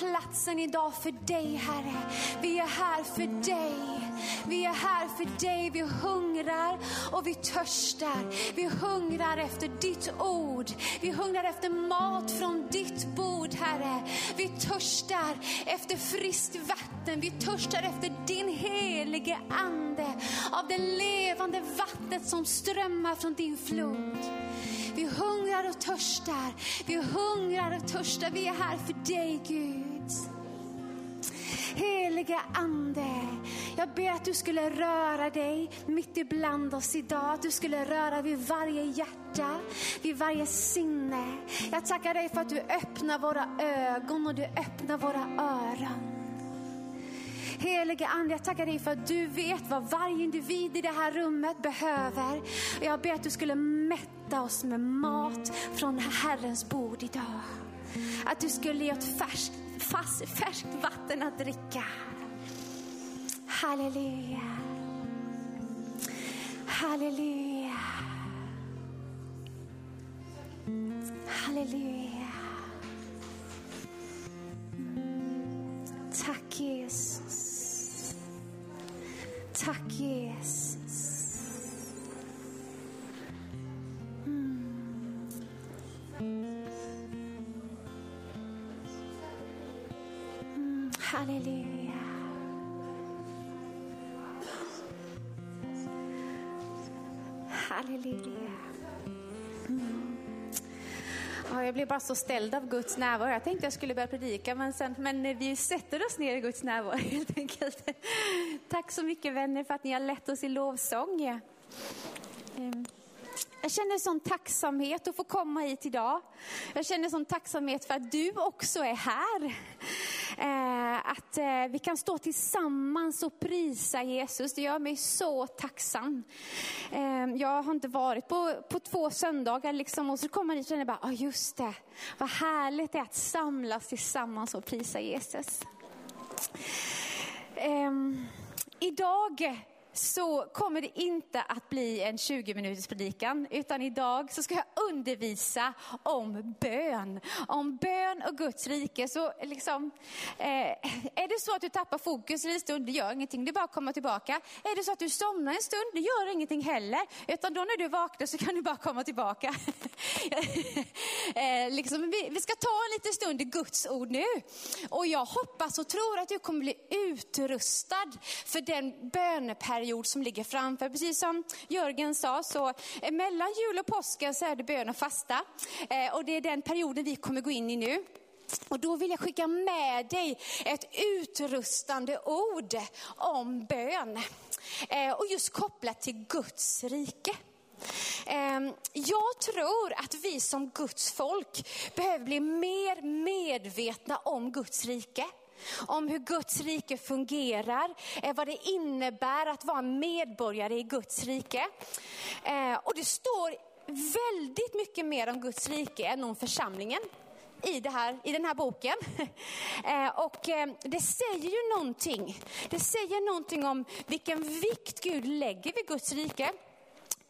platsen idag för dig Herre. Vi är här för dig. Vi är här för dig. Vi hungrar och vi törstar. Vi hungrar efter ditt ord. Vi hungrar efter mat från ditt bord Herre. Vi törstar efter friskt vatten. Vi törstar efter din helige ande. Av det levande vattnet som strömmar från din flod. Vi hungrar och törstar. Vi hungrar och törstar. Vi är här för dig Gud. Heliga Ande, jag ber att du skulle röra dig mitt ibland oss idag. Att du skulle röra vid varje hjärta, vid varje sinne. Jag tackar dig för att du öppnar våra ögon och du öppnar våra öron. Helige Ande, jag tackar dig för att du vet vad varje individ i det här rummet behöver. Jag ber att du skulle mätta oss med mat från Herrens bord idag. Att du skulle ge oss färskt, fast, färskt vatten att dricka. Halleluja. Halleluja. Halleluja. Halleluja. Mm. Ja, jag blev bara så ställd av Guds närvaro. Jag tänkte jag skulle börja predika, men, sen, men vi sätter oss ner i Guds närvaro helt enkelt. Tack så mycket vänner för att ni har lett oss i lovsång. Ehm, jag känner sån tacksamhet att få komma hit idag. Jag känner sån tacksamhet för att du också är här. Eh, att eh, vi kan stå tillsammans och prisa Jesus, det gör mig så tacksam. Eh, jag har inte varit på, på två söndagar liksom, och så kommer man hit och känner bara, ah, just det, vad härligt det är att samlas tillsammans och prisa Jesus. Ehm, idag så kommer det inte att bli en 20 minuters predikan, utan idag så ska jag undervisa om bön. Om bön och Guds rike. Så liksom, eh, är det så att du tappar fokus en stund, det gör ingenting, det är bara att komma tillbaka. Är det så att du somnar en stund, det gör ingenting heller. Utan då när du vaknar så kan du bara komma tillbaka. eh, liksom, vi, vi ska ta en liten stund i Guds ord nu. Och jag hoppas och tror att du kommer bli utrustad för den böneperiod period som ligger framför. Precis som Jörgen sa, så eh, mellan jul och påsken så är det bön och fasta. Eh, och det är den perioden vi kommer gå in i nu. Och då vill jag skicka med dig ett utrustande ord om bön. Eh, och just kopplat till Guds rike. Ehm, jag tror att vi som Guds folk behöver bli mer medvetna om Guds rike om hur Guds rike fungerar, eh, vad det innebär att vara medborgare i Guds rike. Eh, och det står väldigt mycket mer om Guds rike än om församlingen i, det här, i den här boken. Eh, och det säger ju någonting. Det säger någonting om vilken vikt Gud lägger vid Guds rike.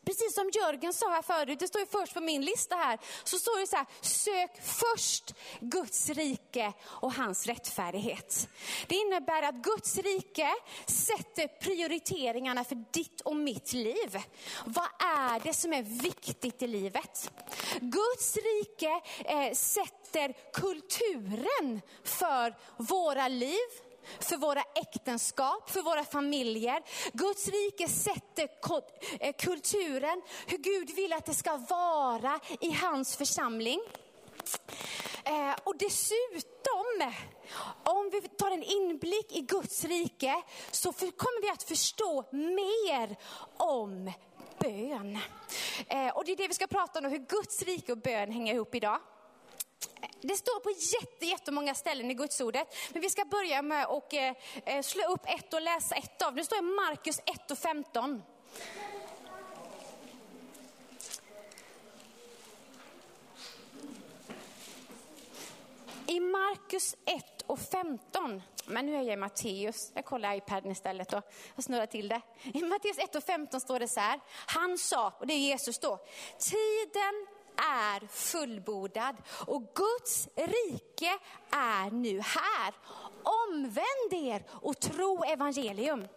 Precis som Jörgen sa här förut, det står ju först på min lista här, så står det så här, sök först Guds rike och hans rättfärdighet. Det innebär att Guds rike sätter prioriteringarna för ditt och mitt liv. Vad är det som är viktigt i livet? Guds rike eh, sätter kulturen för våra liv, för våra äktenskap, för våra familjer. Guds rike sätter eh, kulturen, hur Gud vill att det ska vara i hans församling. Eh, och dessutom, om vi tar en inblick i Guds rike, så kommer vi att förstå mer om bön. Eh, och det är det vi ska prata om, hur Guds rike och bön hänger ihop idag. Det står på jätte, jättemånga ställen i Gudsordet. Men vi ska börja med att eh, eh slå upp ett och läsa ett av. Det står i Markus 1 och 15. I Markus 1 och 15, men nu är jag i Matteus, jag kollar iPaden istället och jag snurrar till det. I Matteus 1 och 15 står det så här, han sa, och det är Jesus då, tiden är fullbordad och Guds rike är nu här. Omvänd er och tro evangelium.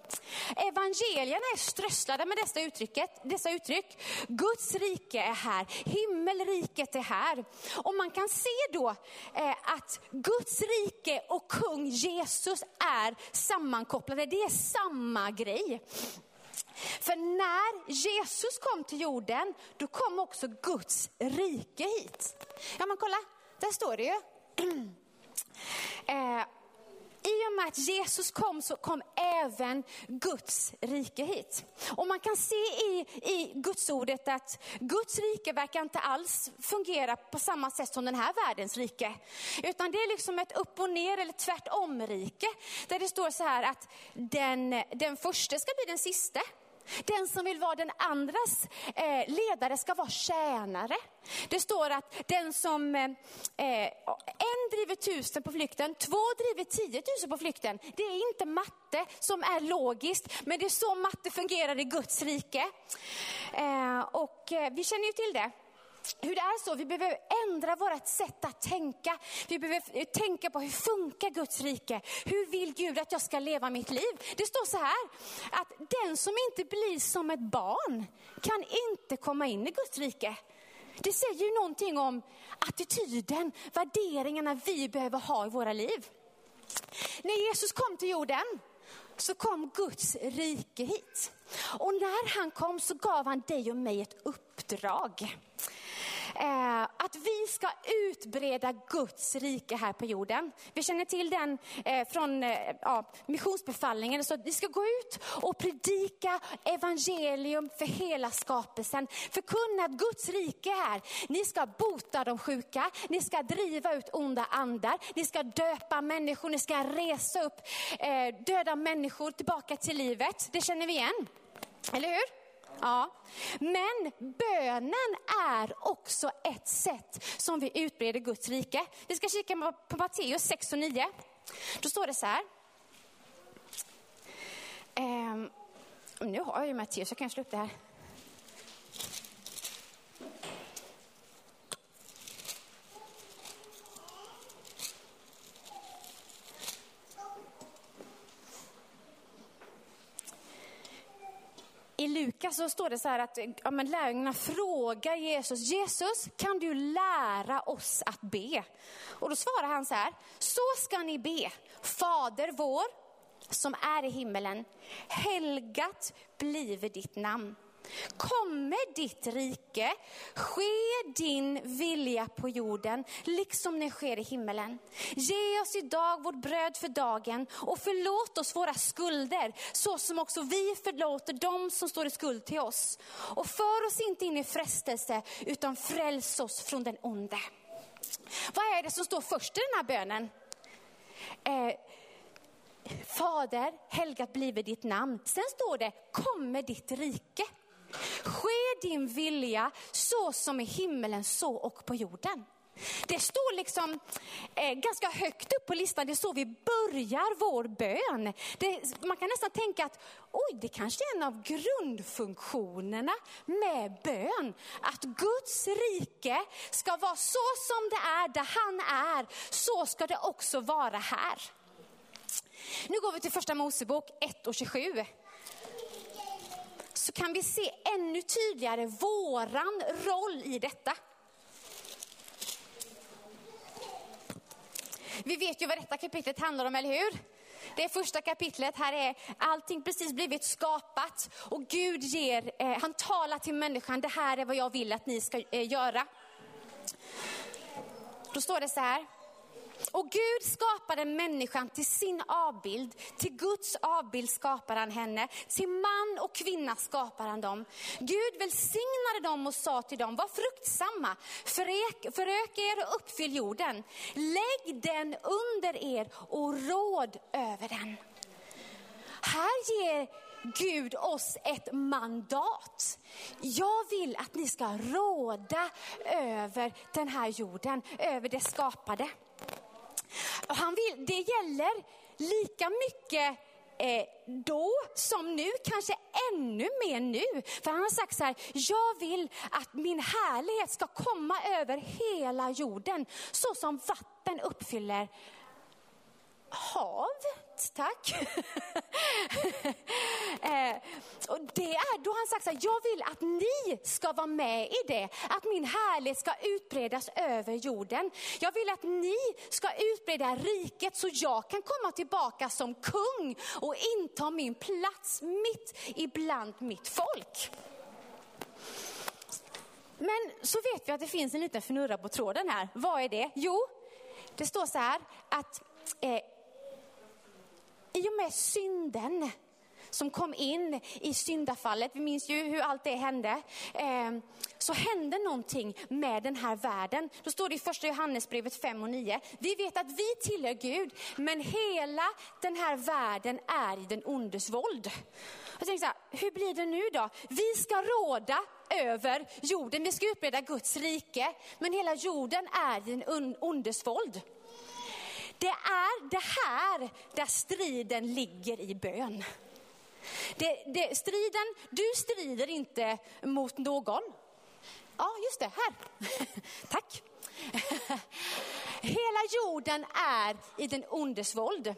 Evangelierna är strösslade med dessa, uttrycket, dessa uttryck. Guds rike är här, himmelriket är här. Och man kan se då eh, att Guds rike och kung Jesus är sammankopplade. Det är samma grej. För när Jesus kom till jorden, då kom också Guds rike hit. Ja men kolla, där står det ju. Eh, i och med att Jesus kom så kom även Guds rike hit. Och man kan se i, i Guds ordet att Guds rike verkar inte alls fungera på samma sätt som den här världens rike. Utan det är liksom ett upp och ner eller tvärtom-rike. Där det står så här att den, den första ska bli den sista. Den som vill vara den andras eh, ledare ska vara tjänare. Det står att den som, eh, eh, en driver tusen på flykten, två driver tiotusen på flykten. Det är inte matte som är logiskt, men det är så matte fungerar i Guds rike. Eh, och eh, vi känner ju till det hur det är så, vi behöver ändra vårt sätt att tänka. Vi behöver eh, tänka på hur funkar Guds rike? Hur vill Gud att jag ska leva mitt liv? Det står så här, att den som inte blir som ett barn kan inte komma in i Guds rike. Det säger ju någonting om attityden, värderingarna vi behöver ha i våra liv. När Jesus kom till jorden så kom Guds rike hit. Och när han kom så gav han dig och mig ett uppdrag eh, att vi ska utbreda Guds rike här på jorden. Vi känner till den eh, från eh, ja, missionsbefallningen. Så vi ska gå ut och predika evangelium för hela skapelsen. Förkunna att Guds rike är här. Ni ska bota de sjuka, ni ska driva ut onda andar, ni ska döpa människor, ni ska resa upp eh, döda människor tillbaka till livet. Det känner vi igen. Eller hur? Ja. Men bönen är också ett sätt som vi utbreder Guds rike. Vi ska kika på Matteus 6 och 9. Då står det så här. Ehm, nu har jag ju Matteus, jag kan slå upp det här. I Lukas så står det så här att ja, men lärjungarna frågar Jesus, Jesus kan du lära oss att be? Och då svarar han så här, så ska ni be, Fader vår som är i himmelen, helgat blive ditt namn. Kommer ditt rike, ske din vilja på jorden, liksom den sker i himmelen. Ge oss idag vårt bröd för dagen och förlåt oss våra skulder, så som också vi förlåter dem som står i skuld till oss. Och för oss inte in i frestelse, utan fräls oss från den onde. Vad är det som står först i den här bönen? Eh, Fader, helgat blive ditt namn. Sen står det, kommer ditt rike. Ske din vilja så som i himmelen så och på jorden. Det står liksom eh, ganska högt upp på listan, det är så vi börjar vår bön. Det, man kan nästan tänka att oj, det kanske är en av grundfunktionerna med bön. Att Guds rike ska vara så som det är där han är, så ska det också vara här. Nu går vi till första Mosebok 1 och 27 så kan vi se ännu tydligare våran roll i detta. Vi vet ju vad detta kapitlet handlar om, eller hur? Det är första kapitlet, här är allting precis blivit skapat och Gud ger, eh, han talar till människan, det här är vad jag vill att ni ska eh, göra. Då står det så här, och Gud skapade människan till sin avbild. Till Guds avbild skapade han henne. Till man och kvinna skapade han dem. Gud välsignade dem och sa till dem, var fruktsamma, förök, förök er och uppfyll jorden. Lägg den under er och råd över den. Här ger Gud oss ett mandat. Jag vill att ni ska råda över den här jorden, över det skapade. Han vill, det gäller lika mycket eh, då som nu, kanske ännu mer nu. För han har sagt så här, jag vill att min härlighet ska komma över hela jorden, så som vatten uppfyller hav tack. eh, och det är då han sagt så här, jag vill att ni ska vara med i det, att min härlighet ska utbredas över jorden. Jag vill att ni ska utbreda riket så jag kan komma tillbaka som kung och inta min plats mitt ibland mitt folk. Men så vet vi att det finns en liten fnurra på tråden här. Vad är det? Jo, det står så här att eh, i och med synden som kom in i syndafallet, vi minns ju hur allt det hände, eh, så hände någonting med den här världen. Då står det i första Johannesbrevet 5 och 9. Vi vet att vi tillhör Gud, men hela den här världen är i den ondes våld. Jag tänkte så här, hur blir det nu då? Vi ska råda över jorden, vi ska utbreda Guds rike, men hela jorden är i den ondes våld. Det är det här där striden ligger i bön. Det, det, striden, du strider inte mot någon. Ja, just det, här. Tack. Hela jorden är i den ondes våld.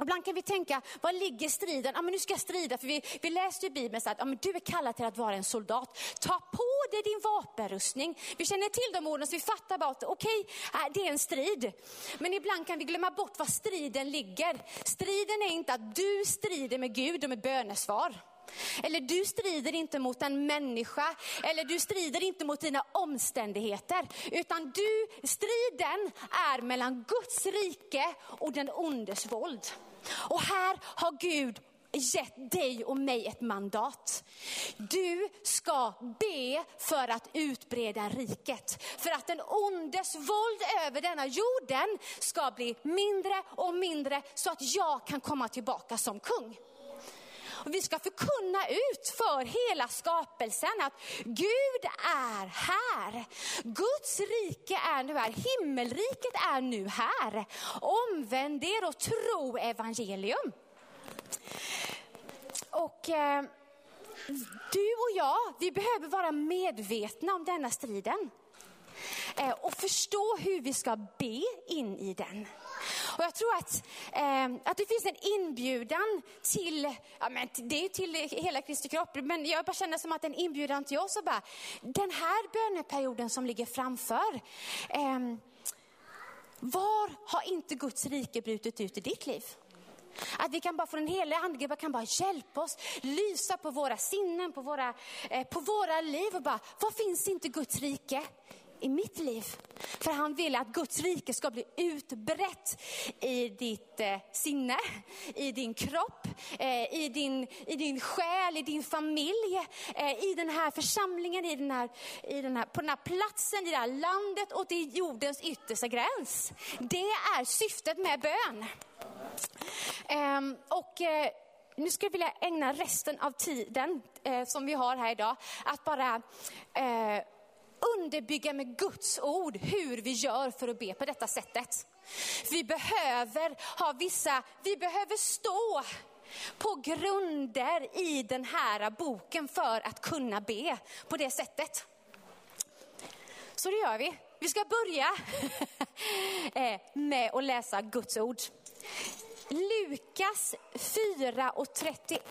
Ibland kan vi tänka, var ligger striden? Ja, men nu ska jag strida, för vi, vi läste i Bibeln så att ja, men du är kallad till att vara en soldat. Ta på dig din vapenrustning. Vi känner till de orden så vi fattar bara att okej, okay, det är en strid. Men ibland kan vi glömma bort var striden ligger. Striden är inte att du strider med Gud och med bönesvar. Eller du strider inte mot en människa, eller du strider inte mot dina omständigheter. Utan du, striden är mellan Guds rike och den ondes våld. Och här har Gud gett dig och mig ett mandat. Du ska be för att utbreda riket. För att den ondes våld över denna jorden ska bli mindre och mindre så att jag kan komma tillbaka som kung. Och vi ska förkunna ut för hela skapelsen att Gud är här. Guds rike är nu här, himmelriket är nu här. Omvänd er och tro evangelium. Och eh, du och jag, vi behöver vara medvetna om denna striden. Eh, och förstå hur vi ska be in i den. Och jag tror att, eh, att det finns en inbjudan till, ja, men det är till hela Kristi kropp, men jag bara känner som att en inbjudan till oss och bara, den här böneperioden som ligger framför, eh, var har inte Guds rike brutit ut i ditt liv? Att vi kan bara få den heliga ande kan bara hjälpa oss, lysa på våra sinnen, på våra, eh, på våra liv och bara, var finns inte Guds rike? I mitt liv. För han vill att Guds rike ska bli utbrett i ditt eh, sinne, i din kropp, eh, i, din, i din själ, i din familj, eh, i den här församlingen, i den här, i den här, på den här platsen, i det här landet och till jordens yttersta gräns. Det är syftet med bön. Ehm, och eh, nu skulle jag vilja ägna resten av tiden eh, som vi har här idag att bara eh, underbygga med Guds ord hur vi gör för att be på detta sättet. Vi behöver ha vissa, vi behöver stå på grunder i den här boken för att kunna be på det sättet. Så det gör vi. Vi ska börja eh, med att läsa Guds ord. Lukas 4 och 31.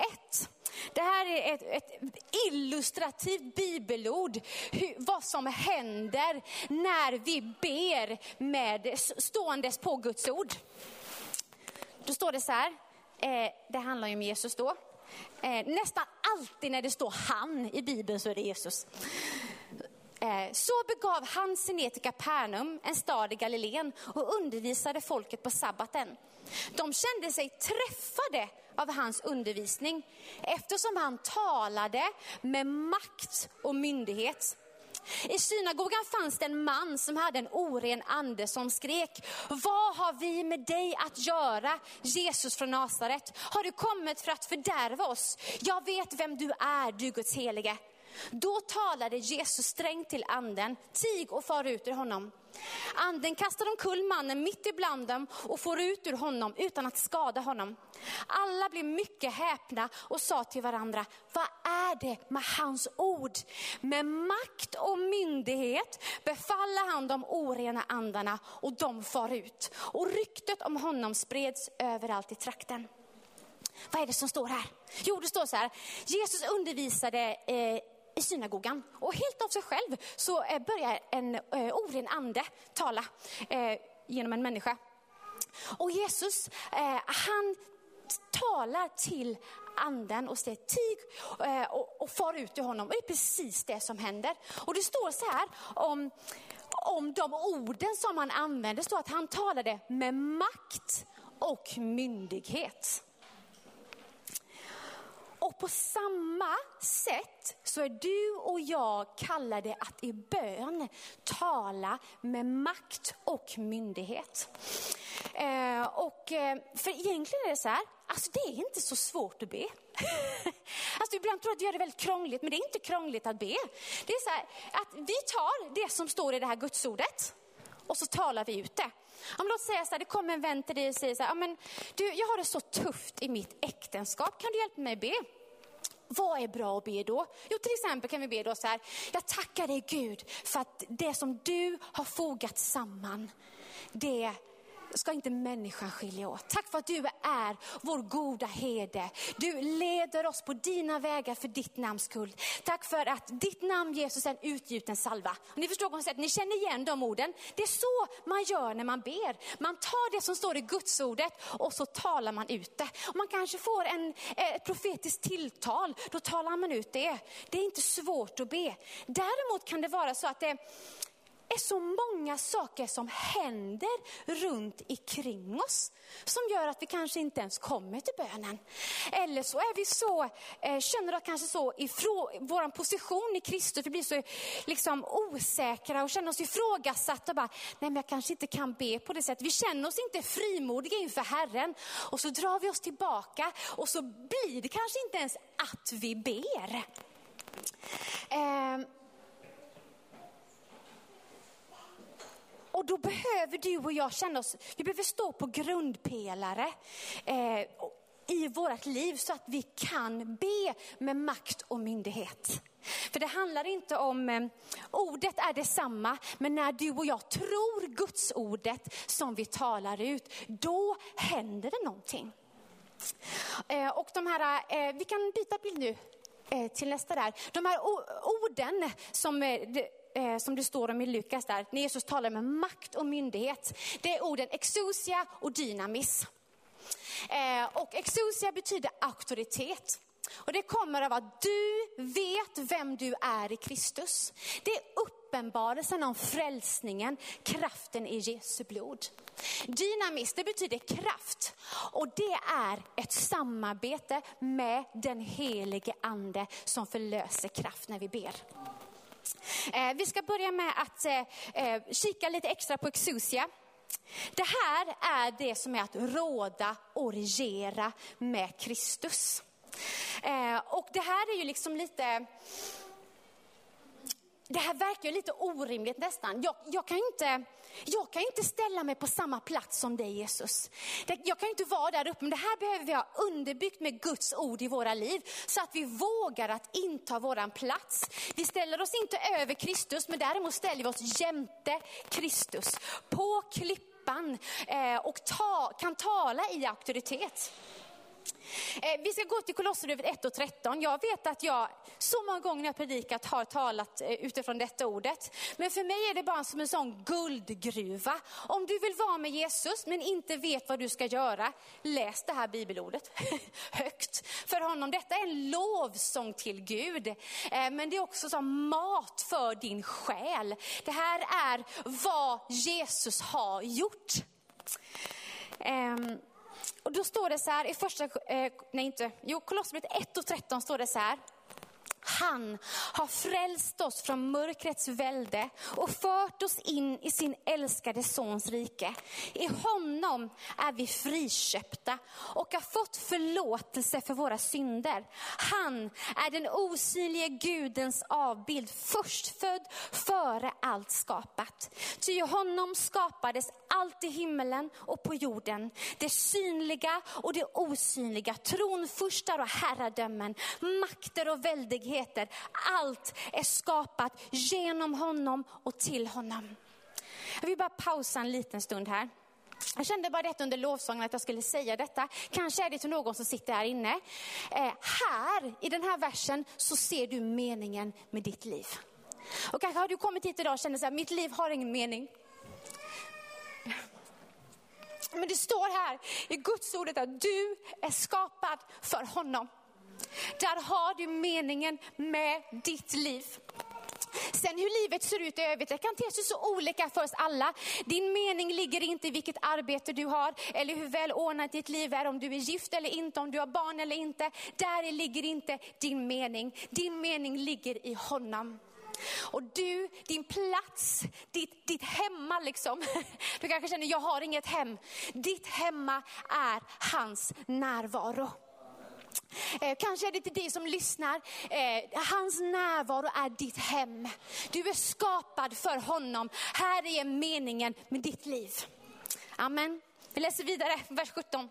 Det här är ett, ett illustrativt bibelord, hur, vad som händer när vi ber med, ståendes på Guds ord. Då står det så här, eh, det handlar ju om Jesus då. Eh, nästan alltid när det står han i Bibeln så är det Jesus. Eh, så begav han sig ner till Kapernaum, en stad i Galileen, och undervisade folket på sabbaten. De kände sig träffade av hans undervisning eftersom han talade med makt och myndighet. I synagogan fanns det en man som hade en oren ande som skrek, vad har vi med dig att göra, Jesus från Nasaret? Har du kommit för att fördärva oss? Jag vet vem du är, du Guds helige. Då talade Jesus strängt till anden, tig och far ut ur honom. Anden kastade omkull mannen mitt ibland dem och for ut ur honom utan att skada honom. Alla blev mycket häpna och sa till varandra, vad är det med hans ord? Med makt och myndighet befaller han de orena andarna och de far ut. Och ryktet om honom spreds överallt i trakten. Vad är det som står här? Jo, det står så här, Jesus undervisade eh, i synagogan. Och helt av sig själv så eh, börjar en eh, oren ande tala eh, genom en människa. Och Jesus, han talar till anden och säger tig och far ut ur honom. Och det är precis det som händer. Och det står så här om, om de orden som han använder, det står att han talade med makt och myndighet. Och på samma sätt så är du och jag kallade att i bön tala med makt och myndighet. Eh, och, eh, för egentligen är det så här, alltså det är inte så svårt att be. alltså ibland tror jag att vi gör det väldigt krångligt, men det är inte krångligt att be. Det är så här, att vi tar det som står i det här gudsordet och så talar vi ut det. Om låt säga så här, det kommer en vän till dig och säger så här, men du, jag har det så tufft i mitt äktenskap, kan du hjälpa mig be? Vad är bra att be då? Jo, till exempel kan vi be då så här, jag tackar dig Gud för att det som du har fogat samman, det ska inte människan skilja åt. Tack för att du är vår goda herde. Du leder oss på dina vägar för ditt namns skull. Tack för att ditt namn Jesus är en utgjuten salva. ni förstår konceptet, ni känner igen de orden. Det är så man gör när man ber. Man tar det som står i Gudsordet och så talar man ut det. Och man kanske får en, eh, ett profetiskt tilltal, då talar man ut det. Det är inte svårt att be. Däremot kan det vara så att det är så många saker som händer runt omkring oss som gör att vi kanske inte ens kommer till bönen. Eller så är vi så, eh, känner att kanske så i vår position i Kristus, vi blir så liksom osäkra och känner oss ifrågasatta. Och bara, nej men jag kanske inte kan be på det sättet. Vi känner oss inte frimodiga inför Herren. Och så drar vi oss tillbaka och så blir det kanske inte ens att vi ber. Eh, Och då behöver du och jag känna oss, vi behöver stå på grundpelare eh, i vårt liv så att vi kan be med makt och myndighet. För det handlar inte om, eh, ordet är detsamma, men när du och jag tror Guds ordet som vi talar ut, då händer det någonting. Eh, och de här, eh, vi kan byta bild nu eh, till nästa där. De här orden som eh, eh, som det står om i Lukas där, när Jesus talar med makt och myndighet. Det är orden exousia och dynamis. Eh, och exousia betyder auktoritet. Och det kommer av att du vet vem du är i Kristus. Det är uppenbarelsen om frälsningen, kraften i Jesu blod. Dynamis, det betyder kraft. Och det är ett samarbete med den helige ande som förlöser kraft när vi ber. Eh, vi ska börja med att eh, eh, kika lite extra på exousia. Det här är det som är att råda och regera med Kristus. Eh, och det här är ju liksom lite, det här verkar ju lite orimligt nästan. Jag, jag, kan inte, jag kan inte ställa mig på samma plats som dig Jesus. Jag kan inte vara där uppe, men det här behöver vi ha underbyggt med Guds ord i våra liv. Så att vi vågar att inta våran plats. Vi ställer oss inte över Kristus, men däremot ställer vi oss jämte Kristus. På klippan eh, och ta, kan tala i auktoritet. Eh, vi ska gå till Kolosserbrevet 1 och 13. Jag vet att jag så många gånger när jag predikat har talat eh, utifrån detta ordet. Men för mig är det bara som en sån guldgruva. Om du vill vara med Jesus men inte vet vad du ska göra, läs det här bibelordet högt för honom. Detta är en lovsång till Gud. Eh, men det är också som mat för din själ. Det här är vad Jesus har gjort. Um, då står det så här i första, eh, nej inte, jo Kolosserbrevet 1 och 13 står det så här. Han har frälst oss från mörkrets välde och fört oss in i sin älskade sons rike. I honom är vi friköpta och har fått förlåtelse för våra synder. Han är den osynlige Gudens avbild, förstfödd före allt skapat. Ty i honom skapades allt i himmelen och på jorden. Det synliga och det osynliga, tronfurstar och herradömen, makter och heter. Allt är skapat genom honom och till honom. Jag vill bara pausa en liten stund här. Jag kände bara detta under lovsången att jag skulle säga detta. Kanske är det till någon som sitter här inne. Eh, här i den här versen så ser du meningen med ditt liv. Och kanske har du kommit hit idag och känner att mitt liv har ingen mening. Men det står här i Guds ordet att du är skapad för honom. Där har du meningen med ditt liv. Sen hur livet ser ut i övrigt, det kan te sig så olika för oss alla. Din mening ligger inte i vilket arbete du har eller hur väl ordnat ditt liv är, om du är gift eller inte, om du har barn eller inte. Där ligger inte din mening. Din mening ligger i honom. Och du, din plats, ditt, ditt hemma liksom. Du kanske känner, jag har inget hem. Ditt hemma är hans närvaro. Eh, kanske är det till dig som lyssnar, eh, hans närvaro är ditt hem. Du är skapad för honom. Här är meningen med ditt liv. Amen. Vi läser vidare, vers 17.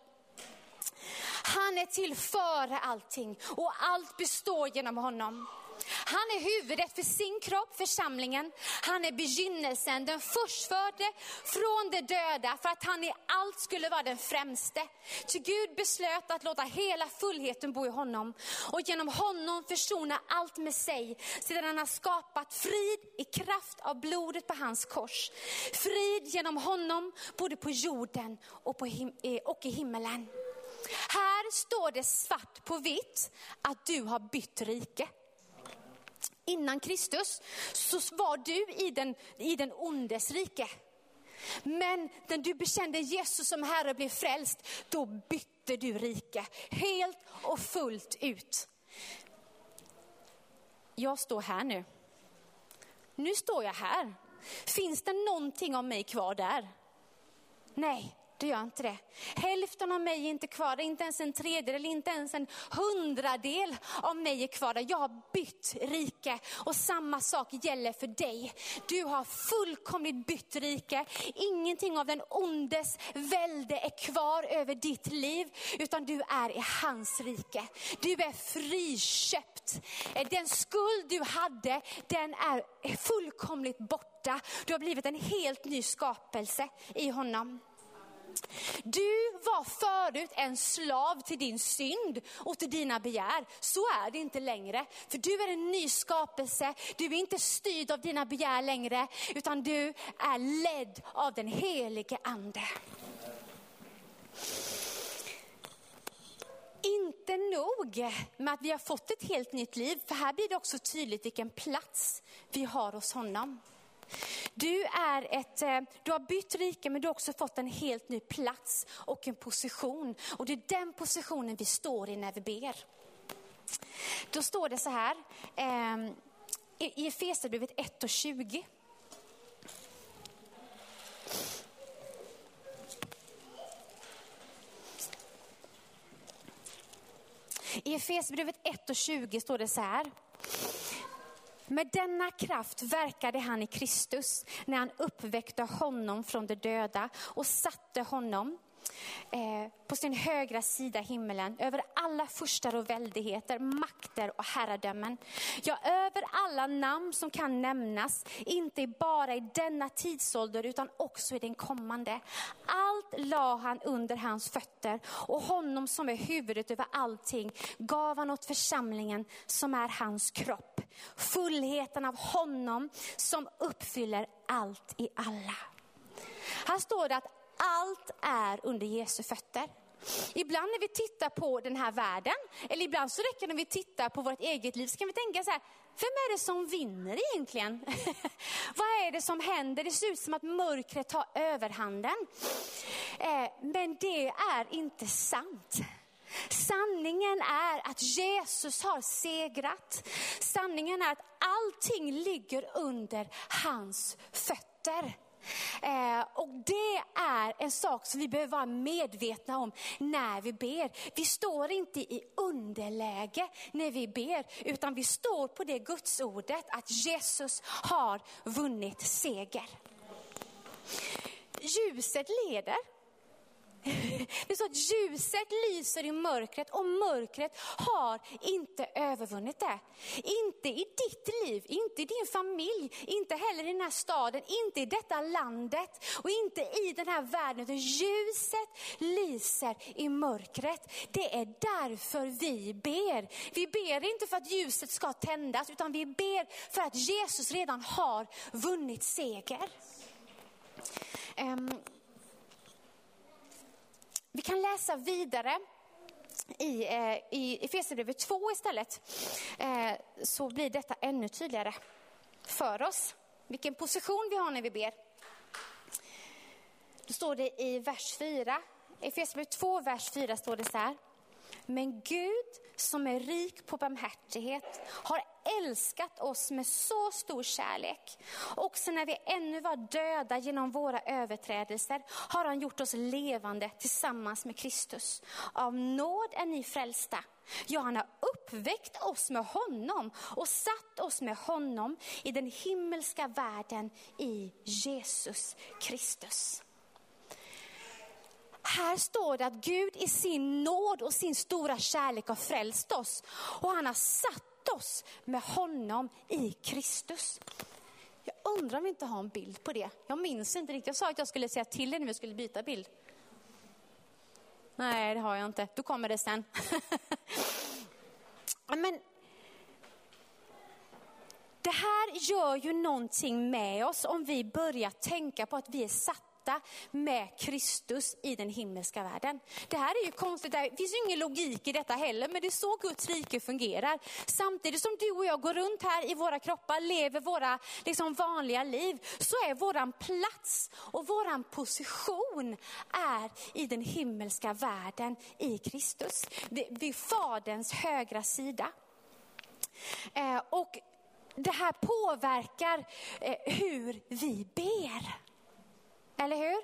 Han är till före allting och allt består genom honom. Han är huvudet för sin kropp, församlingen. Han är begynnelsen, den förstfödde från de döda för att han i allt skulle vara den främste. Ty Gud beslöt att låta hela fullheten bo i honom och genom honom försona allt med sig sedan han har skapat frid i kraft av blodet på hans kors. Frid genom honom både på jorden och, på him eh, och i himmelen. Här står det svart på vitt att du har bytt rike innan Kristus så var du i den, i den ondes rike. Men när du bekände Jesus som Herre och blev frälst, då bytte du rike. Helt och fullt ut. Jag står här nu. Nu står jag här. Finns det någonting av mig kvar där? Nej, det gör inte det. Hälften av mig är inte kvar, inte ens en tredjedel, inte ens en hundradel av mig är kvar där. Jag har bytt rike och samma sak gäller för dig. Du har fullkomligt bytt rike. Ingenting av den ondes välde är kvar över ditt liv, utan du är i hans rike. Du är friköpt. Den skuld du hade, den är fullkomligt borta. Du har blivit en helt ny skapelse i honom. Du var förut en slav till din synd och till dina begär. Så är det inte längre. För du är en ny skapelse. Du är inte styrd av dina begär längre, utan du är ledd av den helige ande. Inte nog med att vi har fått ett helt nytt liv, för här blir det också tydligt vilken plats vi har hos honom. Du, är ett, eh, du har bytt rike men du har också fått en helt ny plats och en position. Och det är den positionen vi står i när vi ber. Då står det så här eh, i Efesierbrevet 1 och 20. I Efesierbrevet 1 och 20 står det så här. Med denna kraft verkade han i Kristus när han uppväckte honom från de döda och satte honom Eh, på sin högra sida himmelen över alla furstar och väldigheter, makter och herradömen. Ja, över alla namn som kan nämnas, inte bara i denna tidsålder utan också i den kommande. Allt la han under hans fötter och honom som är huvudet över allting gav han åt församlingen som är hans kropp. Fullheten av honom som uppfyller allt i alla. Här står det att allt är under Jesu fötter. Ibland när vi tittar på den här världen, eller ibland så räcker det när vi tittar på vårt eget liv, så kan vi tänka så här, vem är det som vinner egentligen? Vad är det som händer? Det ser ut som att mörkret tar överhanden. Eh, men det är inte sant. Sanningen är att Jesus har segrat. Sanningen är att allting ligger under hans fötter. Eh, och det är en sak som vi behöver vara medvetna om när vi ber. Vi står inte i underläge när vi ber, utan vi står på det gudsordet att Jesus har vunnit seger. Ljuset leder det är så att ljuset lyser i mörkret och mörkret har inte övervunnit det. Inte i ditt liv, inte i din familj, inte heller i den här staden, inte i detta landet och inte i den här världen. Utan ljuset lyser i mörkret. Det är därför vi ber. Vi ber inte för att ljuset ska tändas utan vi ber för att Jesus redan har vunnit seger. Um, vi kan läsa vidare i, eh, i Efesierbrevet 2 istället. Eh, så blir detta ännu tydligare för oss. Vilken position vi har när vi ber. Då står det i vers 4, Efesierbrevet 2, vers 4 står det så här. Men Gud som är rik på barmhärtighet har älskat oss med så stor kärlek. Också när vi ännu var döda genom våra överträdelser har han gjort oss levande tillsammans med Kristus. Av nåd är ni frälsta. Ja, han har uppväckt oss med honom och satt oss med honom i den himmelska världen i Jesus Kristus. Här står det att Gud i sin nåd och sin stora kärlek har frälst oss. Och han har satt oss med honom i Kristus. Jag undrar om vi inte har en bild på det. Jag minns inte riktigt. Jag sa att jag skulle säga till er när vi skulle byta bild. Nej, det har jag inte. Då kommer det sen. Men det här gör ju någonting med oss om vi börjar tänka på att vi är satta satta med Kristus i den himmelska världen. Det här är ju konstigt, det finns ju ingen logik i detta heller, men det är så Guds rike fungerar. Samtidigt som du och jag går runt här i våra kroppar, lever våra liksom, vanliga liv, så är våran plats och våran position är i den himmelska världen i Kristus. Vid Faderns högra sida. Eh, och det här påverkar eh, hur vi ber. Eller hur?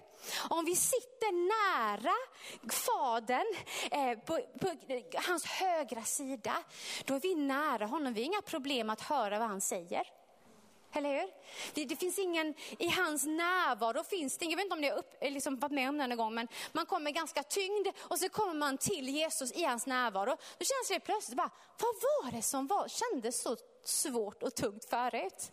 Om vi sitter nära Fadern, eh, på, på, hans högra sida, då är vi nära honom. Vi har inga problem att höra vad han säger. Eller hur? Det, det, finns ingen, i hans närvaro finns det, jag vet inte om ni har upp, eh, liksom varit med om det någon gång, men man kommer ganska tyngd och så kommer man till Jesus i hans närvaro. Då känns det plötsligt bara, vad var det som var, kändes så svårt och tungt förut?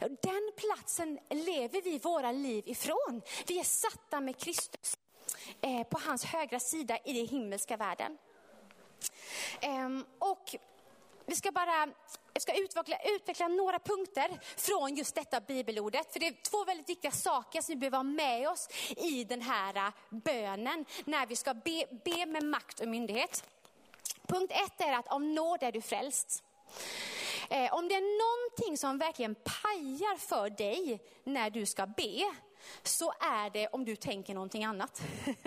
Den platsen lever vi våra liv ifrån. Vi är satta med Kristus eh, på hans högra sida i den himmelska världen. Ehm, och vi ska bara jag ska utveckla, utveckla några punkter från just detta bibelordet. För det är två väldigt viktiga saker som vi behöver ha med oss i den här eh, bönen när vi ska be, be med makt och myndighet. Punkt ett är att av nåd är du frälst. Eh, om det är någonting som verkligen pajar för dig när du ska be, så är det om du tänker någonting annat.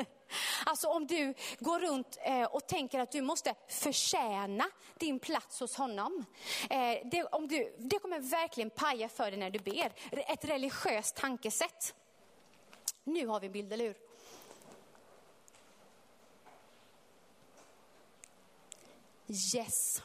Alltså om du går runt eh, och tänker att du måste förtjäna din plats hos honom. Eh, det, om du, det kommer verkligen paja för dig när du ber. Ett religiöst tankesätt. Nu har vi en bild, eller hur? Yes.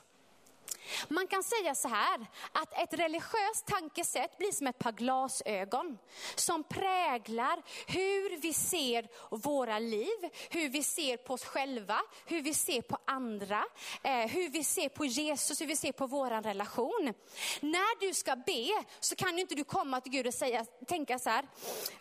Man kan säga så här, att ett religiöst tankesätt blir som ett par glasögon som präglar hur vi ser våra liv, hur vi ser på oss själva, hur vi ser på andra, eh, hur vi ser på Jesus, hur vi ser på vår relation. När du ska be så kan inte du komma till Gud och säga, tänka så här,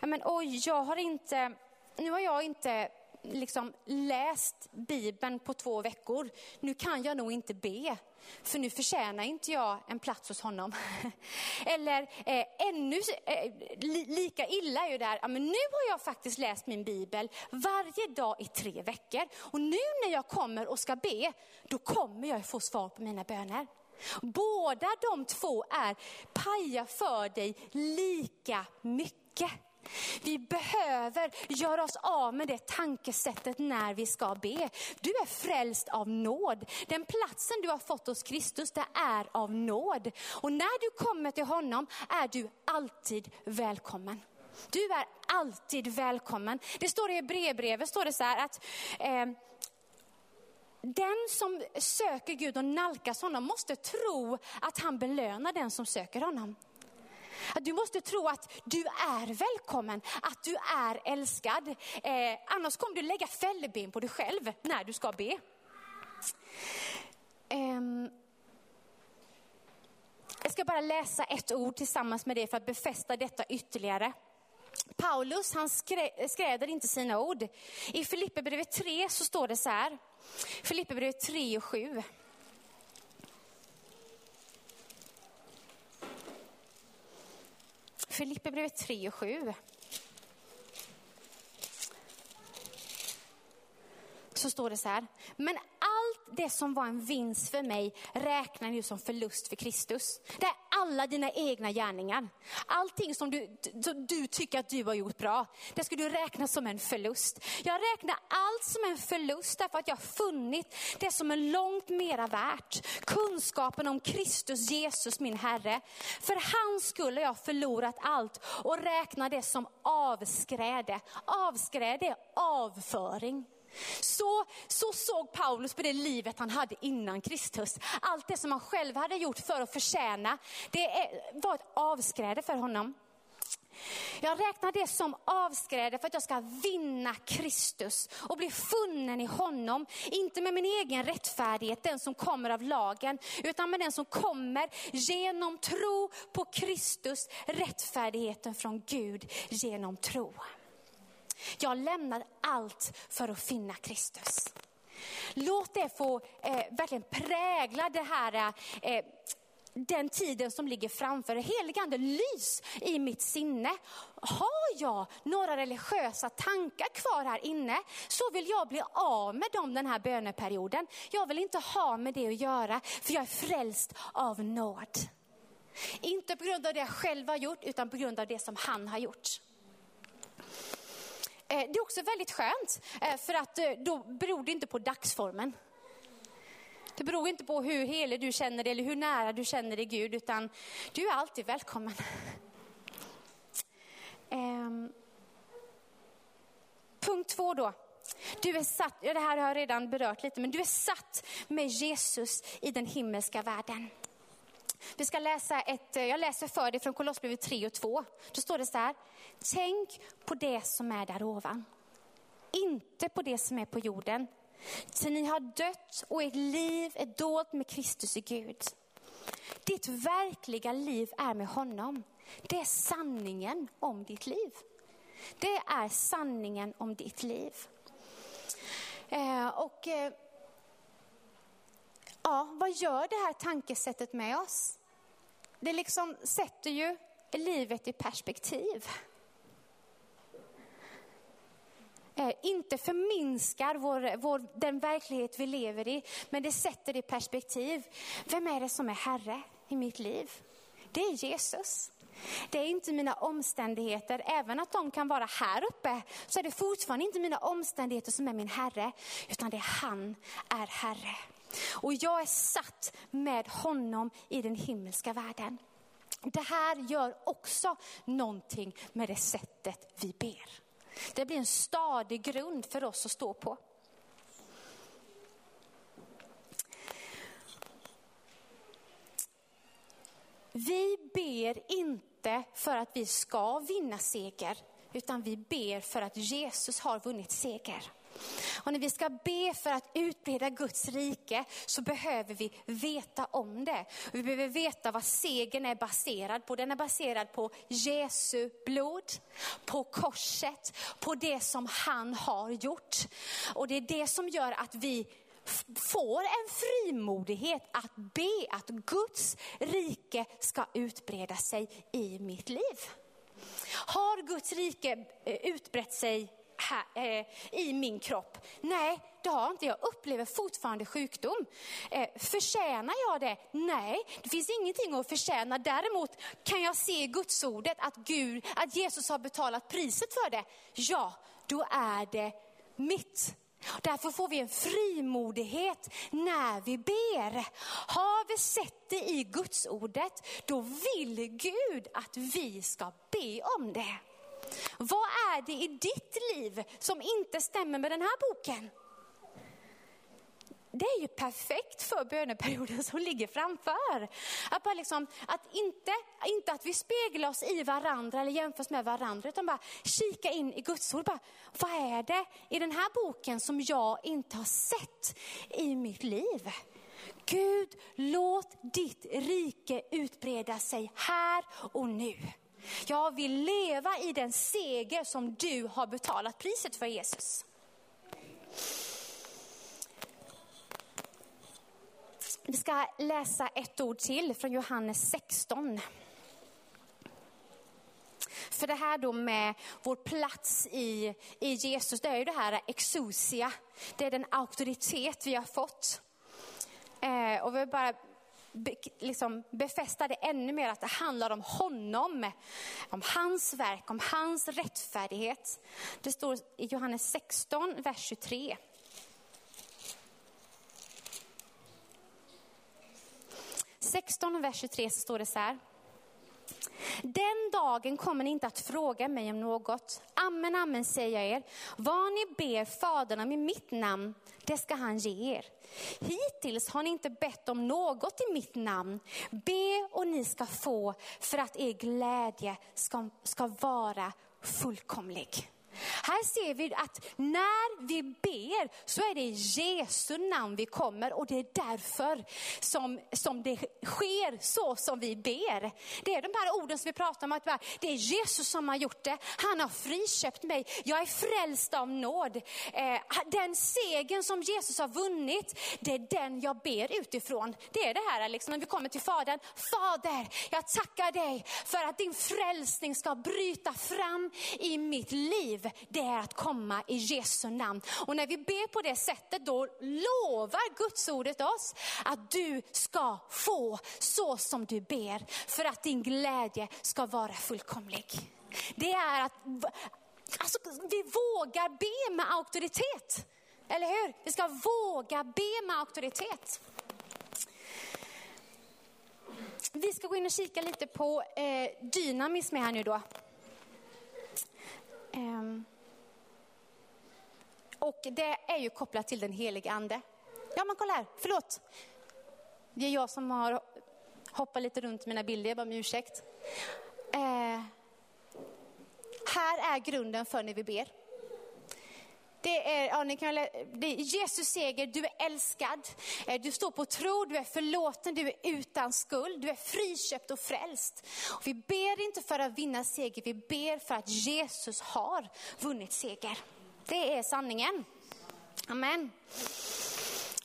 men oj, jag har inte, nu har jag inte liksom läst Bibeln på två veckor. Nu kan jag nog inte be, för nu förtjänar inte jag en plats hos honom. Eller eh, ännu eh, li, lika illa är ju det här, men nu har jag faktiskt läst min bibel varje dag i tre veckor. Och nu när jag kommer och ska be, då kommer jag få svar på mina böner. Båda de två är paja för dig lika mycket. Vi behöver göra oss av med det tankesättet när vi ska be. Du är frälst av nåd. Den platsen du har fått hos Kristus, det är av nåd. Och när du kommer till honom är du alltid välkommen. Du är alltid välkommen. Det står i brevbrevet, står det så här att eh, den som söker Gud och nalkas honom måste tro att han belönar den som söker honom. Att du måste tro att du är välkommen, att du är älskad. Eh, annars kommer du lägga fälleben på dig själv när du ska be. Eh, jag ska bara läsa ett ord tillsammans med dig för att befästa detta ytterligare. Paulus han skräder inte sina ord. I Filipperbrevet 3 så står det så här. Filipperbrevet 3 och 7. Filipperbrevet 3 och 7. Så står det så här. Men allt det som var en vinst för mig räknar nu som förlust för Kristus. Det är alla dina egna gärningar. Allting som du, du tycker att du har gjort bra, det ska du räkna som en förlust. Jag räknar allt som en förlust därför att jag har funnit det som är långt mera värt. Kunskapen om Kristus Jesus min Herre. För hans skull har jag förlorat allt och räknar det som avskräde. Avskräde är avföring. Så, så såg Paulus på det livet han hade innan Kristus. Allt det som han själv hade gjort för att förtjäna, det var ett avskräde för honom. Jag räknar det som avskräde för att jag ska vinna Kristus och bli funnen i honom. Inte med min egen rättfärdighet, den som kommer av lagen, utan med den som kommer genom tro på Kristus, rättfärdigheten från Gud genom tro. Jag lämnar allt för att finna Kristus. Låt det få eh, verkligen prägla det här, eh, den tiden som ligger framför. Heligande, lys i mitt sinne. Har jag några religiösa tankar kvar här inne så vill jag bli av med dem den här böneperioden. Jag vill inte ha med det att göra för jag är frälst av nåd. Inte på grund av det jag själv har gjort utan på grund av det som han har gjort. Eh, det är också väldigt skönt, eh, för att eh, då beror det inte på dagsformen. Det beror inte på hur helig du känner dig eller hur nära du känner dig Gud, utan du är alltid välkommen. Ehm. Punkt två då. Du är satt, ja, det här har jag redan berört lite, men du är satt med Jesus i den himmelska världen. Vi ska läsa ett, eh, jag läser för dig från Kolosserbrevet 3 och 2. Då står det så här, tänk på det som är där ovan. Inte på det som är på jorden. Ty ni har dött och ert liv är dolt med Kristus i Gud. Ditt verkliga liv är med honom. Det är sanningen om ditt liv. Det är sanningen om ditt liv. Eh, och eh, ja, vad gör det här tankesättet med oss? Det liksom sätter ju livet i perspektiv. Eh, inte förminskar vår, vår, den verklighet vi lever i, men det sätter det i perspektiv. Vem är det som är Herre i mitt liv? Det är Jesus. Det är inte mina omständigheter, även att de kan vara här uppe, så är det fortfarande inte mina omständigheter som är min Herre, utan det är han är Herre. Och jag är satt med honom i den himmelska världen. Det här gör också någonting med det sättet vi ber. Det blir en stadig grund för oss att stå på. Vi ber inte för att vi ska vinna seger, utan vi ber för att Jesus har vunnit seger. Och när vi ska be för att utbreda Guds rike så behöver vi veta om det. Vi behöver veta vad segern är baserad på. Den är baserad på Jesu blod, på korset, på det som han har gjort. Och det är det som gör att vi får en frimodighet att be att Guds rike ska utbreda sig i mitt liv. Har Guds rike eh, utbrett sig här, eh, i min kropp. Nej, det har inte. Jag upplever fortfarande sjukdom. Eh, förtjänar jag det? Nej, det finns ingenting att förtjäna. Däremot kan jag se i Gudsordet att, Gud, att Jesus har betalat priset för det. Ja, då är det mitt. Därför får vi en frimodighet när vi ber. Har vi sett det i Gudsordet, då vill Gud att vi ska be om det. Vad är det i ditt liv som inte stämmer med den här boken? det är ju perfekt för böneperioden som ligger framför. Att, bara liksom, att inte, inte att vi speglar oss i varandra eller jämförs med varandra, utan bara kika in i Guds ord. Bara, vad är det i den här boken som jag inte har sett i mitt liv? Gud, låt ditt rike utbreda sig här och nu. Jag vill leva i den seger som du har betalat priset för Jesus. Vi ska läsa ett ord till från Johannes 16. För det här då med vår plats i, i Jesus, det är ju det här exousia. Det är den auktoritet vi har fått. Eh, och vi bara be, liksom befästa det ännu mer, att det handlar om honom. Om hans verk, om hans rättfärdighet. Det står i Johannes 16, vers 23. 16, vers 23 så står det så här. Den dagen kommer ni inte att fråga mig om något. Amen, amen säger jag er. Vad ni ber Fadern om i mitt namn, det ska han ge er. Hittills har ni inte bett om något i mitt namn. Be och ni ska få för att er glädje ska, ska vara fullkomlig. Här ser vi att när vi ber så är det i Jesu namn vi kommer och det är därför som, som det sker så som vi ber. Det är de här orden som vi pratar om, att det är Jesus som har gjort det. Han har friköpt mig. Jag är frälst av nåd. Eh, den segern som Jesus har vunnit, det är den jag ber utifrån. Det är det här liksom, när vi kommer till Fadern. Fader, jag tackar dig för att din frälsning ska bryta fram i mitt liv det är att komma i Jesu namn. Och när vi ber på det sättet, då lovar Guds ordet oss att du ska få så som du ber, för att din glädje ska vara fullkomlig. Det är att alltså, vi vågar be med auktoritet. Eller hur? Vi ska våga be med auktoritet. Vi ska gå in och kika lite på eh, med här nu då. Um. Och det är ju kopplat till den helige ande. Ja men kolla här, förlåt. Det är jag som har hoppat lite runt mina bilder, jag ber om ursäkt. Eh, här är grunden för när vi ber. Det är, ja, ni kan, det är Jesus seger, du är älskad, eh, du står på tro, du är förlåten, du är utan skuld, du är friköpt och frälst. Och vi ber inte för att vinna seger, vi ber för att Jesus har vunnit seger. Det är sanningen. Amen.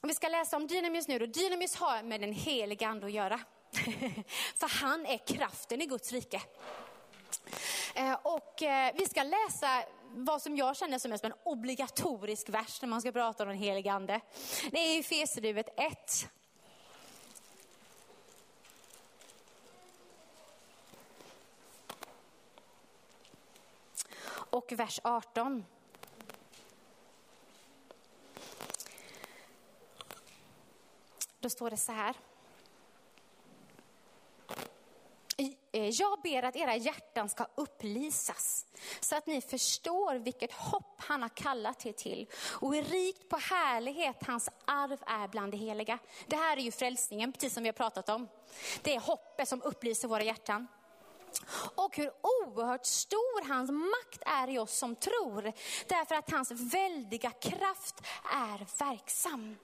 Och vi ska läsa om dynamis nu. Då. dynamis har med den heliga ande att göra. För han är kraften i Guds rike. Eh, och eh, vi ska läsa vad som jag känner som en obligatorisk vers när man ska prata om den heliga ande. Det är Efesierbrevet 1. Och vers 18. Då står det så här. Eh, jag ber att era hjärtan ska upplysas så att ni förstår vilket hopp han har kallat er till och hur rikt på härlighet hans arv är bland de heliga. Det här är ju frälsningen, precis som vi har pratat om. Det är hoppet som upplyser våra hjärtan. Och hur oerhört stor hans makt är i oss som tror, därför att hans väldiga kraft är verksam.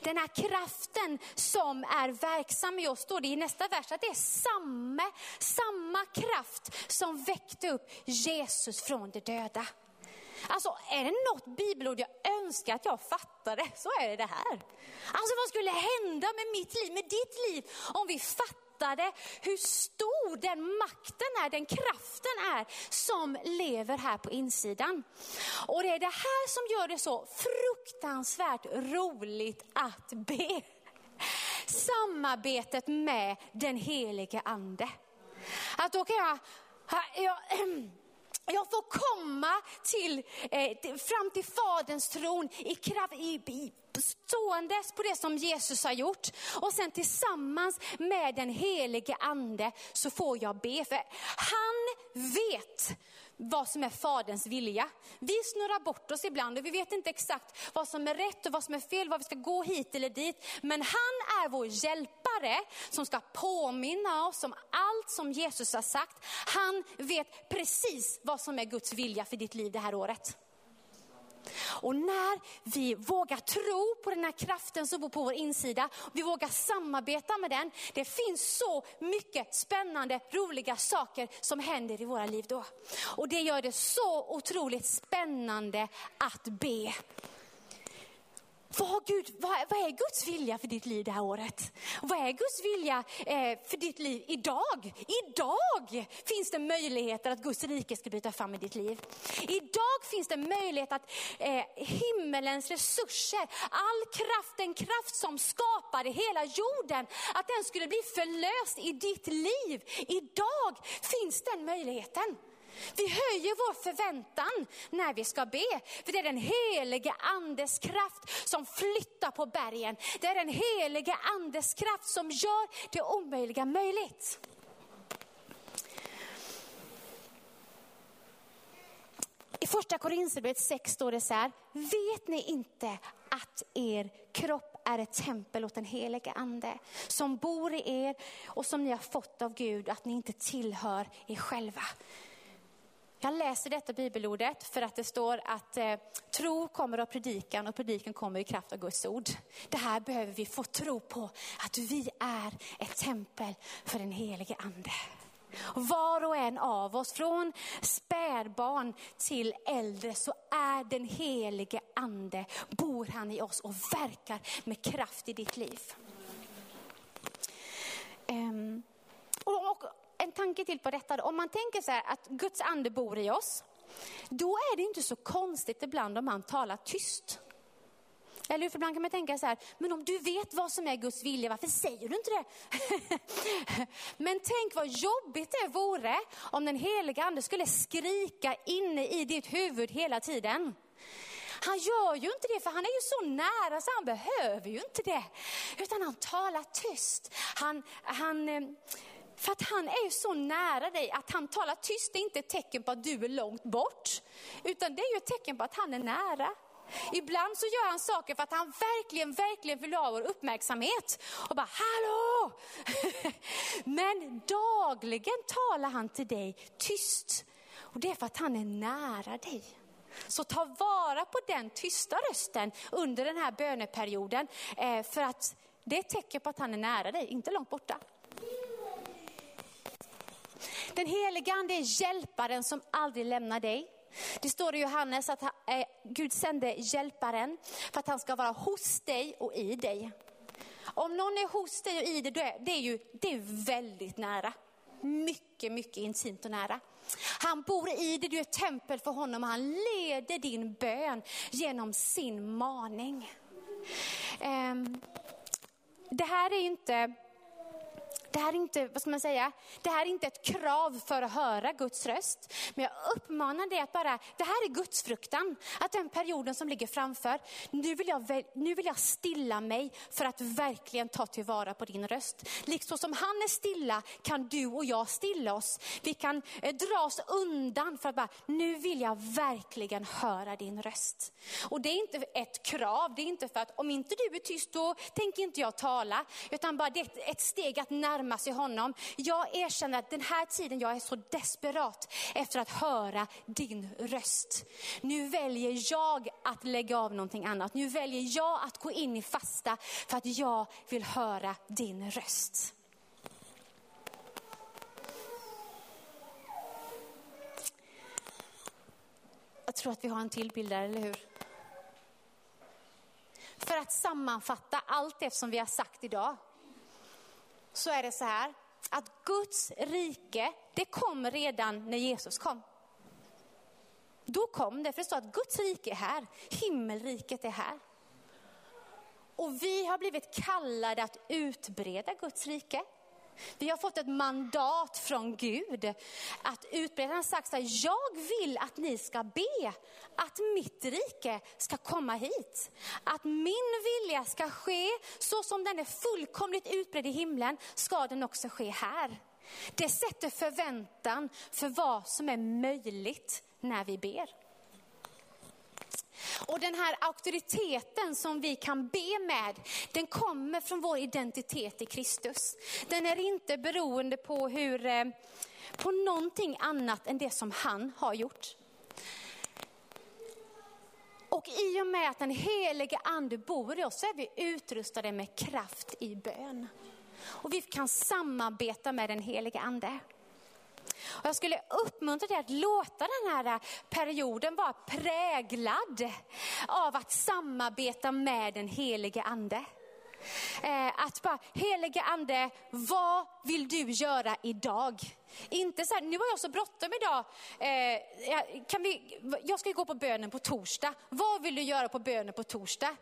Den här kraften som är verksam i oss, står det i nästa vers, att det är samma, samma kraft som väckte upp Jesus från de döda. Alltså är det något bibelord jag önskar att jag fattade så är det det här. Alltså vad skulle hända med mitt liv, med ditt liv om vi fattade fattade hur stor den makten är, den kraften är som lever här på insidan. Och det är det här som gör det så fruktansvärt roligt att be. Samarbetet med den helige ande. Att då kan jag, jag jag får komma till, eh, fram till Faderns tron i, kraft, i, i, ståendes på det som Jesus har gjort. Och sen tillsammans med den helige ande så får jag be. För han vet vad som är Faderns vilja. Vi snurrar bort oss ibland och vi vet inte exakt vad som är rätt och vad som är fel, vad vi ska gå hit eller dit. Men han är vår hjälpare som ska påminna oss om allt som Jesus har sagt. Han vet precis vad som är Guds vilja för ditt liv det här året. Och när vi vågar tro på den här kraften som bor på vår insida, vi vågar samarbeta med den. Det finns så mycket spännande, roliga saker som händer i våra liv då. Och det gör det så otroligt spännande att be. Vad, Gud, vad, vad, är Guds vilja för ditt liv det här året? Vad är Guds vilja eh, för ditt liv idag? Idag finns det möjligheter att Guds rike ska bryta fram i ditt liv. Idag finns det möjlighet att eh, himmelens resurser, all kraft, den kraft som skapade hela jorden, att den skulle bli förlöst i ditt liv. Idag finns den möjligheten. Vi höjer vår förväntan när vi ska be. För det är den helige andes kraft som flyttar på bergen. Det är den helige andes kraft som gör det omöjliga möjligt. I första Korinthierbrevet 6 står det så här, vet ni inte att er kropp är ett tempel åt den helige ande som bor i er och som ni har fått av Gud, att ni inte tillhör er själva. Jag läser detta bibelordet för att det står att eh, tro kommer av predikan och predikan kommer i kraft av Guds ord. Det här behöver vi få tro på, att vi är ett tempel för den helige ande. Var och en av oss, från spädbarn till äldre, så är den helige ande, bor han i oss och verkar med kraft i ditt liv. Um, och, och en tanke till på detta. Om man tänker så här att Guds ande bor i oss, då är det inte så konstigt ibland om han talar tyst. Eller hur? För ibland kan man tänka så här, men om du vet vad som är Guds vilja, varför säger du inte det? men tänk vad jobbigt det vore om den heliga ande skulle skrika inne i ditt huvud hela tiden. Han gör ju inte det för han är ju så nära så han behöver ju inte det. Utan han talar tyst. Han, han eh, för att han är så nära dig att han talar tyst det är inte ett tecken på att du är långt bort. Utan det är ju ett tecken på att han är nära. Ibland så gör han saker för att han verkligen, verkligen vill ha vår uppmärksamhet. Och bara, hallå! Men dagligen talar han till dig tyst. Och det är för att han är nära dig. Så ta vara på den tysta rösten under den här böneperioden. Eh, för att det är ett tecken på att han är nära dig, inte långt borta. Den helige ande är hjälparen som aldrig lämnar dig. Det står i Johannes att eh, Gud sände hjälparen för att han ska vara hos dig och i dig. Om någon är hos dig och i dig, det är ju det är väldigt nära. Mycket, mycket intimt och nära. Han bor i dig, du är ett tempel för honom och han leder din bön genom sin maning. Ehm, det här är inte det här är inte, vad ska man säga, det här är inte ett krav för att höra Guds röst. Men jag uppmanar dig att bara, det här är Guds fruktan. Att den perioden som ligger framför, nu vill, jag, nu vill jag stilla mig för att verkligen ta tillvara på din röst. Liksom som han är stilla kan du och jag stilla oss. Vi kan eh, dra oss undan för att bara, nu vill jag verkligen höra din röst. Och det är inte ett krav, det är inte för att om inte du är tyst då tänker inte jag tala. Utan bara det är ett steg att närma närma sig honom. Jag erkänner att den här tiden jag är så desperat efter att höra din röst. Nu väljer jag att lägga av någonting annat. Nu väljer jag att gå in i fasta för att jag vill höra din röst. Jag tror att vi har en till bild där, eller hur? För att sammanfatta allt det som vi har sagt idag så är det så här. att Guds rike, det kom redan när Jesus kom. Då kom det, för det står att Guds rike är här, himmelriket är här. Och vi har blivit kallade att utbreda Guds rike. Vi har fått ett mandat från Gud att utbreda. Han har sagt så här, jag vill att ni ska be att mitt rike ska komma hit. Att min vilja ska ske så som den är fullkomligt utbredd i himlen, ska den också ske här. Det sätter förväntan för vad som är möjligt när vi ber. Och den här auktoriteten som vi kan be med, den kommer från vår identitet i Kristus. Den är inte beroende på, hur, eh, på någonting annat än det som han har gjort. Och i och med att den helige ande bor i oss så är vi utrustade med kraft i bön. Och vi kan samarbeta med den helige ande. Och jag skulle uppmuntra dig att låta den här eh, perioden vara präglad av att samarbeta med den helige ande. Eh, att bara, helige ande, vad vill du göra idag? Inte så här, nu har jag så bråttom idag. Eh, kan vi, jag ska gå på bönen på torsdag. Vad vill du göra på bönen på torsdag?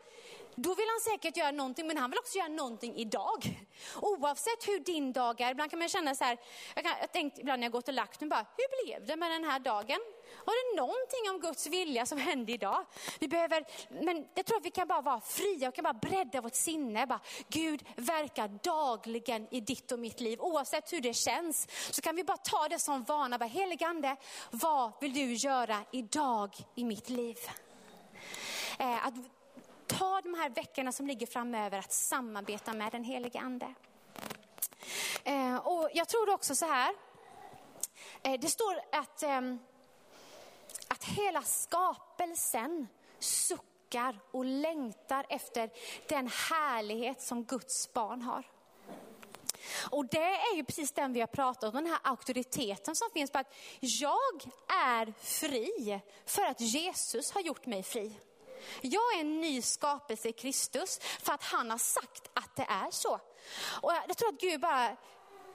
Då vill han säkert göra någonting, men han vill också göra någonting idag. Oavsett hur din dag är. Ibland kan man känna så här, jag har tänkt ibland när jag gått och lagt mig, bara, hur blev det med den här dagen? Var det någonting om Guds vilja som hände idag? Vi behöver, men jag tror att vi kan bara vara fria och kan bara bredda vårt sinne. Bara, Gud verkar dagligen i ditt och mitt liv. Oavsett hur det känns så kan vi bara ta det som vana. Bara, Heligande, vad vill du göra idag i mitt liv? Eh, att ta de här veckorna som ligger framöver att samarbeta med den helige ande. Eh, och jag tror också så här, eh, det står att, eh, att hela skapelsen suckar och längtar efter den härlighet som Guds barn har. Och det är ju precis den vi har pratat om, den här auktoriteten som finns på att jag är fri för att Jesus har gjort mig fri. Jag är en ny skapelse i Kristus för att han har sagt att det är så. Och jag tror att Gud bara,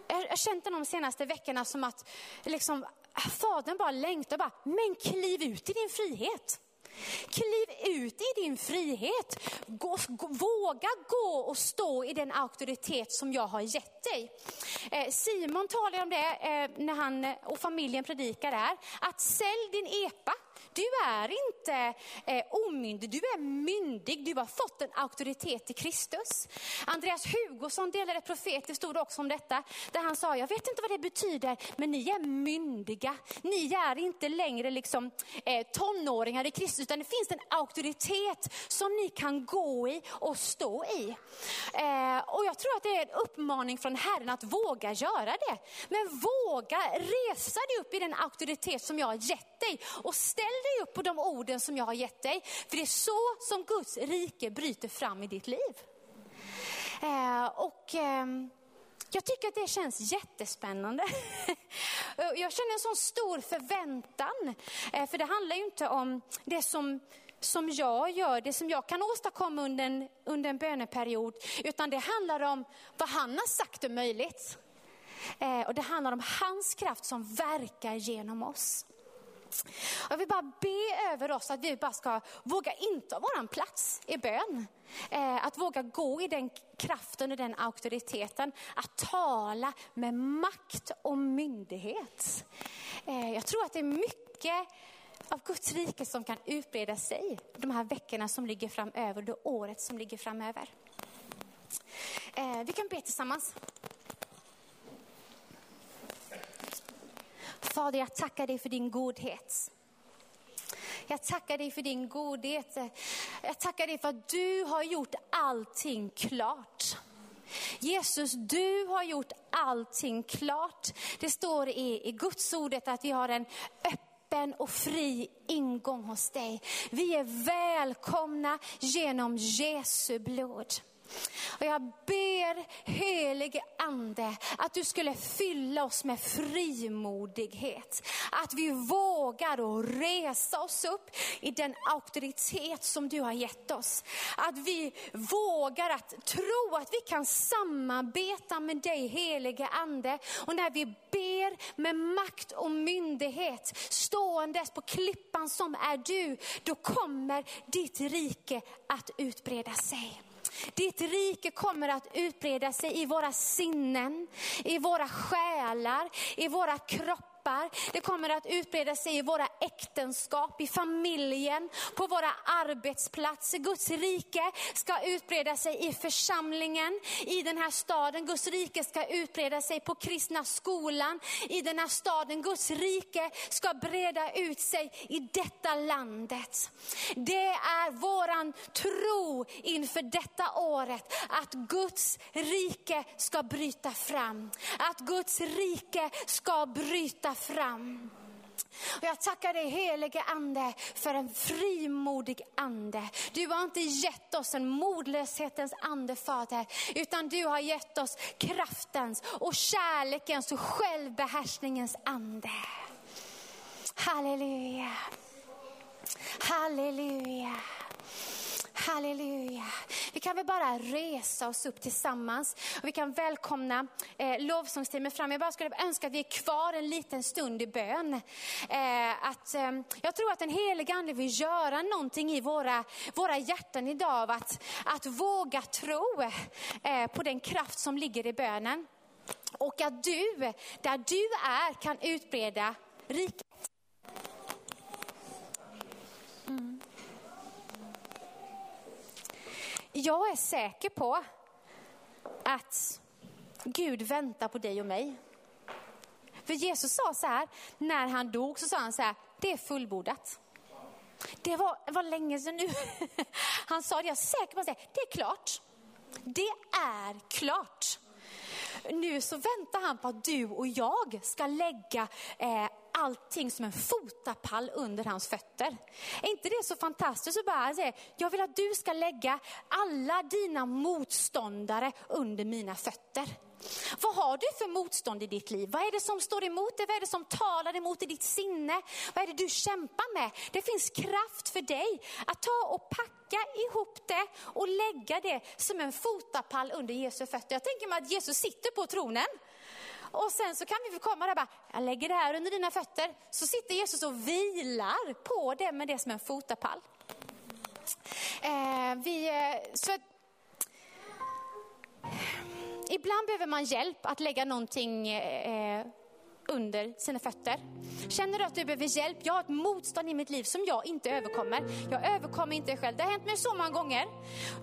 jag har känt det de senaste veckorna som att liksom, Fadern bara längtar, bara, men kliv ut i din frihet. Kliv ut i din frihet. Gå, gå, våga gå och stå i den auktoritet som jag har gett dig. Eh, Simon talar om det eh, när han och familjen predikar där. Att sälj din epa du är inte eh, omyndig, du är myndig. Du har fått en auktoritet i Kristus. Andreas Hugosson delade ett profetiskt ord också om detta. Där han sa, jag vet inte vad det betyder, men ni är myndiga. Ni är inte längre liksom, eh, tonåringar i Kristus, utan det finns en auktoritet som ni kan gå i och stå i. Eh, och jag tror att det är en uppmaning från Herren att våga göra det. Men våga resa dig upp i den auktoritet som jag har gett dig och ställ dig upp på de orden som jag har gett dig. För det är så som Guds rike bryter fram i ditt liv. Eh, och eh, jag tycker att det känns jättespännande. jag känner en sån stor förväntan. Eh, för det handlar ju inte om det som som jag gör, det som jag kan åstadkomma under en, under en böneperiod, utan det handlar om vad han har sagt är möjligt. Eh, och det handlar om hans kraft som verkar genom oss. Jag vill bara be över oss att vi bara ska våga inta våran plats i bön. Eh, att våga gå i den kraften och den auktoriteten. Att tala med makt och myndighet. Eh, jag tror att det är mycket av Guds rike som kan utbreda sig de här veckorna som ligger framöver, det året som ligger framöver. Eh, vi kan be tillsammans. Fader, jag tackar dig för din godhet. Jag tackar dig för din godhet. Jag tackar dig för att du har gjort allting klart. Jesus, du har gjort allting klart. Det står i, i Guds ordet att vi har en öppen och fri ingång hos dig. Vi är välkomna genom Jesu blod. Och jag ber helige ande att du skulle fylla oss med frimodighet. Att vi vågar att resa oss upp i den auktoritet som du har gett oss. Att vi vågar att tro att vi kan samarbeta med dig helige ande. Och när vi ber med makt och myndighet ståendes på klippan som är du, då kommer ditt rike att utbreda sig. Ditt rike kommer att utbreda sig i våra sinnen, i våra själar, i våra kroppar kroppar. Det kommer att utbreda sig i våra äktenskap, i familjen, på våra arbetsplatser. Guds rike ska utbreda sig i församlingen, i den här staden. Guds rike ska utbreda sig på kristna skolan, i den här staden. Guds rike ska breda ut sig i detta landet. Det är våran tro inför detta året, att Guds rike ska bryta fram. Att Guds rike ska bryta fram. Och jag tackar dig helige ande för en frimodig ande. Du har inte gett oss en modlöshetens ande Fader, utan du har gett oss kraftens och kärlekens och självbehärskningens ande. Halleluja. Halleluja. Halleluja. Vi kan väl bara resa oss upp tillsammans och vi kan välkomna eh, lovsångsteamet fram. Jag bara skulle önska att vi är kvar en liten stund i bön. Eh, att, eh, jag tror att den helige ande vill göra någonting i våra, våra hjärtan idag. Att, att våga tro eh, på den kraft som ligger i bönen. Och att du, där du är, kan utbreda riket. Mm. Jag är säker på att Gud väntar på dig och mig. För Jesus sa så här, när han dog så sa han så här, det är fullbordat. Det var, var länge sedan nu. Han sa det, jag är säker på att det är klart. Det är klart. Nu så väntar han på att du och jag ska lägga eh, allting som en fotapall under hans fötter. Är inte det så fantastiskt att bara säga, jag vill att du ska lägga alla dina motståndare under mina fötter. Vad har du för motstånd i ditt liv? Vad är det som står emot dig? Vad är det som talar emot i ditt sinne? Vad är det du kämpar med? Det finns kraft för dig att ta och packa ihop det och lägga det som en fotapall under Jesu fötter. Jag tänker mig att Jesus sitter på tronen och sen så kan vi få komma där och bara, jag lägger det här under dina fötter. Så sitter Jesus och vilar på det med det som en fotapall. Eh, vi, eh, så att, ibland behöver man hjälp att lägga någonting eh, under sina fötter. Känner du att du behöver hjälp? Jag har ett motstånd i mitt liv som jag inte överkommer. Jag överkommer inte själv. Det har hänt mig så många gånger.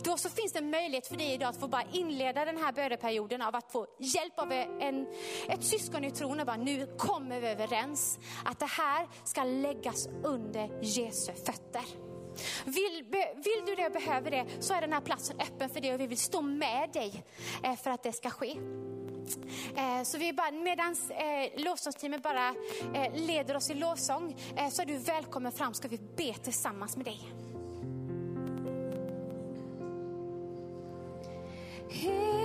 Då så finns det en möjlighet för dig idag att få bara inleda den här böneperioden av att få hjälp av en, ett syskon i tron och bara nu kommer vi överens att det här ska läggas under Jesu fötter. Vill, vill du det och behöver det så är den här platsen öppen för dig och vi vill stå med dig eh, för att det ska ske. Eh, så vi bara, medans eh, lovsångsteamet bara leder oss i lovsång så är du välkommen fram ska vi be tillsammans med dig. Hey.